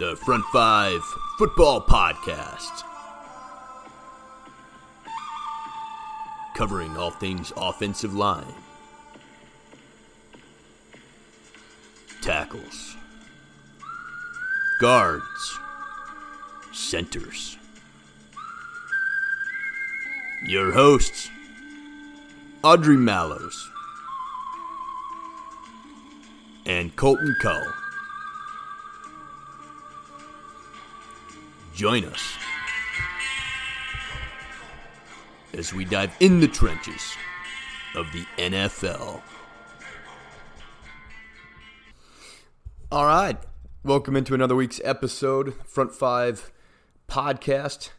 the Front Five Football Podcast. Covering all things offensive line, tackles, guards, centers. Your hosts, Audrey Mallows and Colton Cull. Join us as we dive in the trenches of the NFL. All right. Welcome into another week's episode, Front Five Podcast.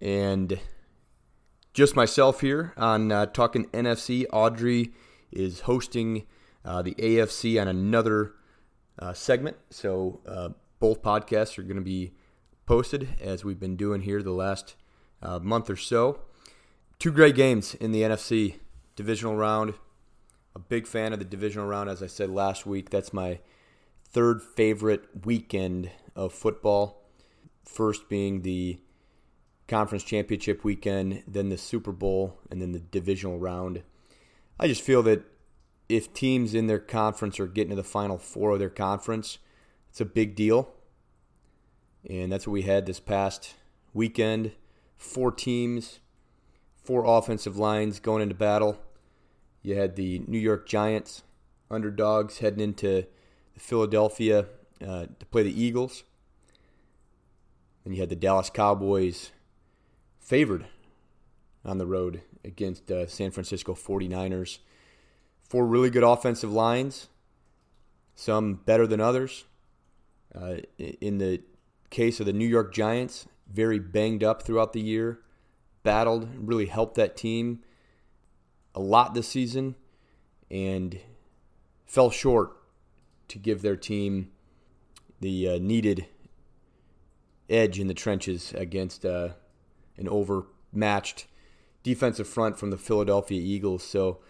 And just myself here on uh, Talking NFC. Audrey is hosting uh, the AFC on another uh, segment. So uh, both podcasts are going to be posted as we've been doing here the last uh, month or so. Two great games in the NFC divisional round. A big fan of the divisional round, as I said last week. That's my third favorite weekend of football. First being the conference championship weekend, then the Super Bowl, and then the divisional round. I just feel that if teams in their conference are getting to the final four of their conference, it's a big deal. And that's what we had this past weekend. Four teams, four offensive lines going into battle. You had the New York Giants, underdogs, heading into Philadelphia uh, to play the Eagles. And you had the Dallas Cowboys favored on the road against uh, San Francisco 49ers. Four really good offensive lines, some better than others. Uh, in the case of the New York Giants, very banged up throughout the year, battled, really helped that team a lot this season, and fell short to give their team the uh, needed edge in the trenches against uh, an overmatched defensive front from the Philadelphia Eagles. So,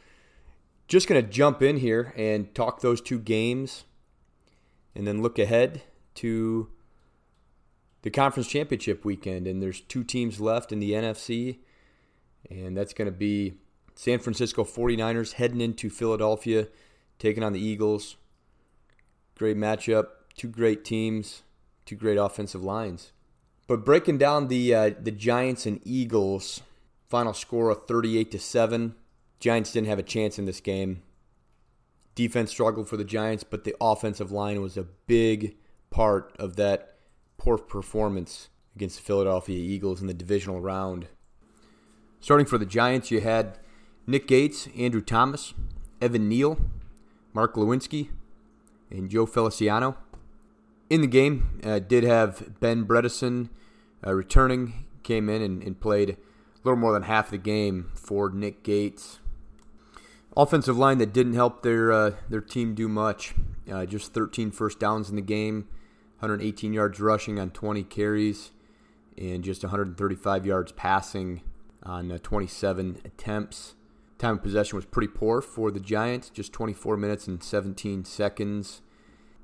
just going to jump in here and talk those two games and then look ahead to the conference championship weekend. And there's two teams left in the NFC, and that's going to be San Francisco 49ers heading into Philadelphia, taking on the Eagles. Great matchup, two great teams, two great offensive lines. But breaking down the uh, the Giants and Eagles, final score of 38 to 7. Giants didn't have a chance in this game. Defense struggled for the Giants, but the offensive line was a big part of that poor performance against the Philadelphia Eagles in the divisional round. Starting for the Giants, you had Nick Gates, Andrew Thomas, Evan Neal, Mark Glowinski, and Joe Feliciano. In the game, uh, did have Ben Bredeson uh, returning, came in and, and played a little more than half the game for Nick Gates. Offensive line that didn't help their uh, their team do much. Uh, just 13 first downs in the game, 118 yards rushing on 20 carries, and just 135 yards passing on uh, 27 attempts. Time of possession was pretty poor for the Giants, just 24 minutes and 17 seconds.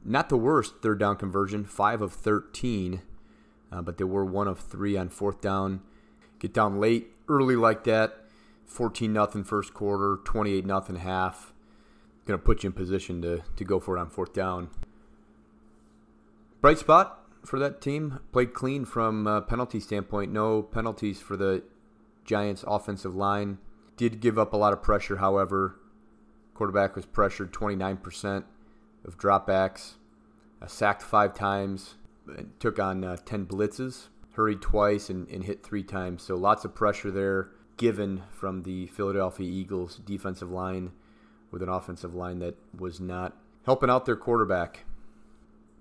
Not the worst third down conversion, 5 of 13, uh, but they were 1 of 3 on fourth down. Get down late, early like that, 14 nothing first quarter, 28 nothing half. Going to put you in position to, to go for it on fourth down. Bright spot for that team. Played clean from a penalty standpoint. No penalties for the Giants' offensive line. Did give up a lot of pressure, however. Quarterback was pressured 29% of dropbacks. Uh, sacked five times. Took on uh, 10 blitzes. Hurried twice and, and hit three times. So lots of pressure there given from the Philadelphia Eagles defensive line with an offensive line that was not helping out their quarterback.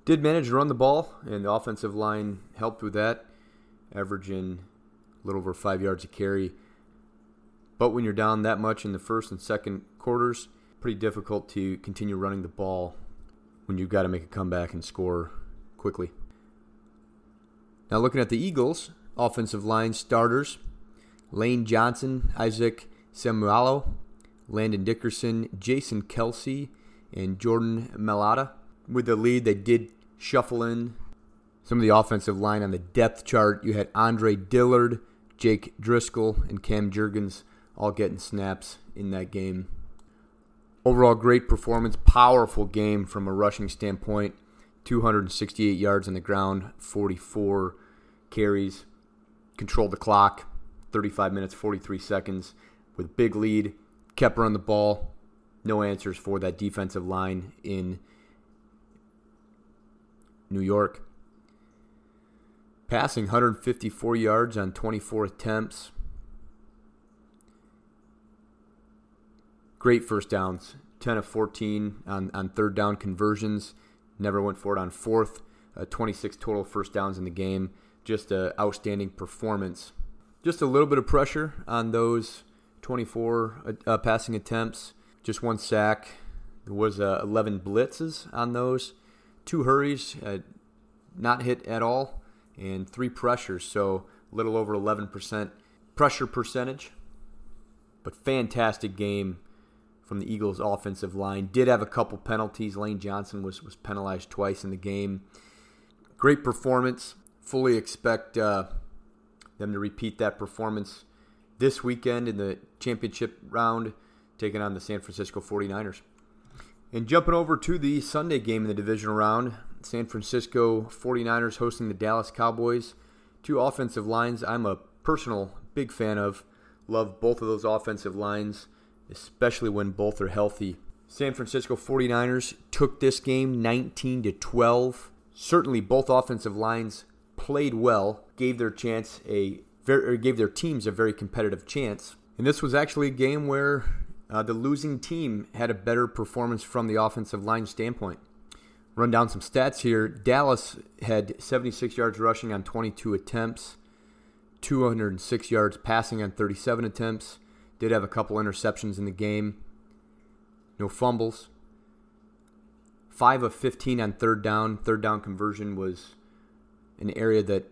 Did manage to run the ball, and the offensive line helped with that, averaging a little over five yards a carry. But when you're down that much in the first and second quarters, pretty difficult to continue running the ball when you've got to make a comeback and score quickly. Now, looking at the Eagles, offensive line starters Lane Johnson, Isaac Seumalo, Landon Dickerson, Jason Kelce, and Jordan Mailata. With the lead, they did shuffle in Some of the offensive line on the depth chart, you had Andre Dillard, Jake Driscoll, and Cam Jurgens all getting snaps in that game. Overall, great performance, powerful game from a rushing standpoint. 268 yards on the ground, 44 carries, controlled the clock, 35 minutes, 43 seconds with big lead, kept running the ball. No answers for that defensive line in New York. Passing 154 yards on 24 attempts. Great first downs. 10 of 14 on, on third down conversions. Never went for it on fourth. Uh, 26 total first downs in the game. Just an outstanding performance. Just a little bit of pressure on those 24 uh, passing attempts. Just one sack. There was uh, 11 blitzes on those two hurries, uh, not hit at all, and three pressures, so a little over 11% pressure percentage. But fantastic game from the Eagles' offensive line. Did have a couple penalties. Lane Johnson was, was penalized twice in the game. Great performance. Fully expect uh, them to repeat that performance this weekend in the championship round, taking on the San Francisco 49ers. And jumping over to the Sunday game in the divisional round, San Francisco 49ers hosting the Dallas Cowboys. Two offensive lines I'm a personal big fan of. Love both of those offensive lines, especially when both are healthy. San Francisco 49ers took this game 19 to 12. Certainly both offensive lines played well, gave their chance a very, gave their teams a very competitive chance. And this was actually a game where uh, the losing team had a better performance from the offensive line standpoint. Run down some stats here. Dallas had 76 yards rushing on 22 attempts, 206 yards passing on 37 attempts. Did have a couple interceptions in the game. No fumbles. 5 of 15 on third down. Third down conversion was an area that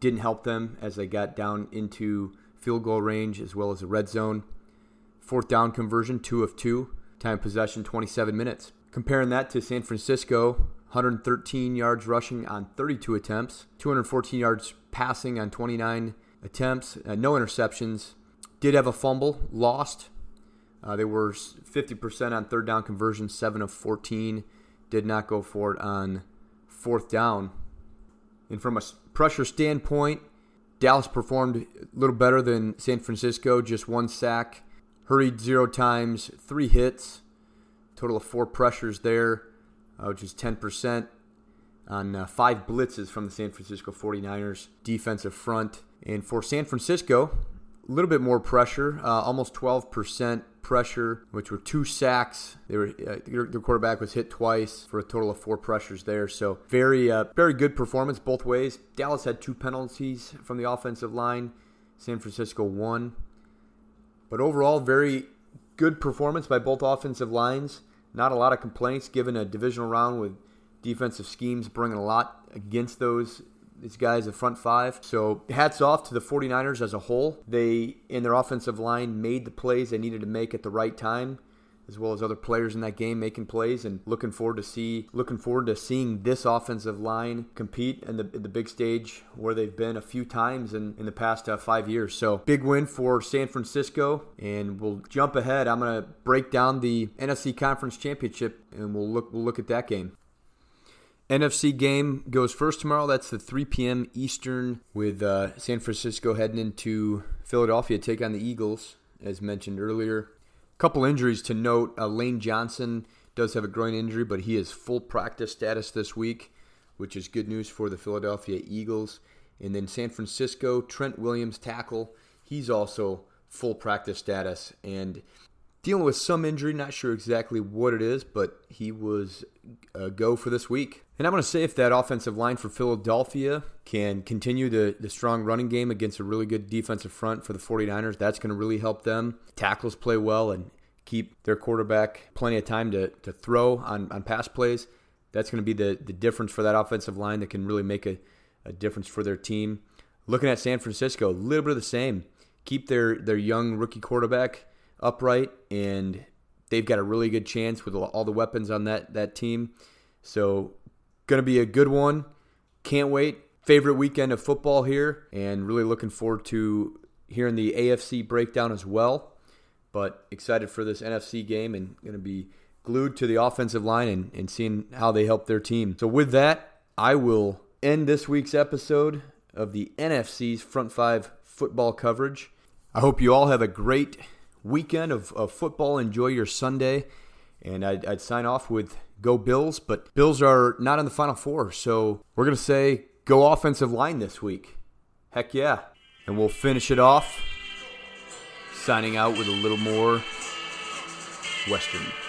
didn't help them as they got down into field goal range as well as the red zone. Fourth down conversion, two of two. Time possession, 27 minutes. Comparing that to San Francisco, 113 yards rushing on 32 attempts, 214 yards passing on 29 attempts, uh, no interceptions. Did have a fumble, lost. Uh, they were 50% on third down conversion, 7 of 14. Did not go for it on fourth down. And from a pressure standpoint, Dallas performed a little better than San Francisco, just one sack hurried zero times, three hits, total of four pressures there, uh, which is 10% on uh, five blitzes from the San Francisco 49ers defensive front. And for San Francisco, a little bit more pressure, uh, almost 12% pressure, which were two sacks. They were uh, the quarterback was hit twice for a total of four pressures there. So very uh, very good performance both ways. Dallas had two penalties from the offensive line. San Francisco one. But overall, very good performance by both offensive lines. Not a lot of complaints given a divisional round with defensive schemes bringing a lot against those these guys, the front five. So hats off to the 49ers as a whole. They, in their offensive line, made the plays they needed to make at the right time as well as other players in that game making plays and looking forward to see looking forward to seeing this offensive line compete in the, in the big stage where they've been a few times in, in the past uh, five years so big win for san francisco and we'll jump ahead i'm going to break down the nfc conference championship and we'll look we'll look at that game NFC game goes first tomorrow. That's the 3 p.m. Eastern with uh, San Francisco heading into Philadelphia to take on the Eagles, as mentioned earlier couple injuries to note. Uh, Lane Johnson does have a groin injury, but he is full practice status this week, which is good news for the Philadelphia Eagles. And then San Francisco, Trent Williams, tackle. He's also full practice status and dealing with some injury. Not sure exactly what it is, but he was a go for this week. And I'm going to say if that offensive line for Philadelphia can continue the, the strong running game against a really good defensive front for the 49ers, that's going to really help them. Tackles play well and keep their quarterback plenty of time to, to throw on, on pass plays. That's going to be the, the difference for that offensive line that can really make a, a difference for their team. Looking at San Francisco, a little bit of the same. Keep their, their young rookie quarterback upright, and they've got a really good chance with all the weapons on that, that team. So, going to be a good one. can't wait. Favorite weekend of football here, and really looking forward to hearing the AFC breakdown as well. But excited for this NFC game and going to be glued to the offensive line and, and seeing how they help their team. So, with that, I will end this week's episode of the NFC's Front Five football coverage. I hope you all have a great weekend of, of football. Enjoy your Sunday. And I'd, I'd sign off with go Bills, but Bills are not in the Final Four. So we're going to say go offensive line this week. Heck yeah. And we'll finish it off signing out with a little more Western.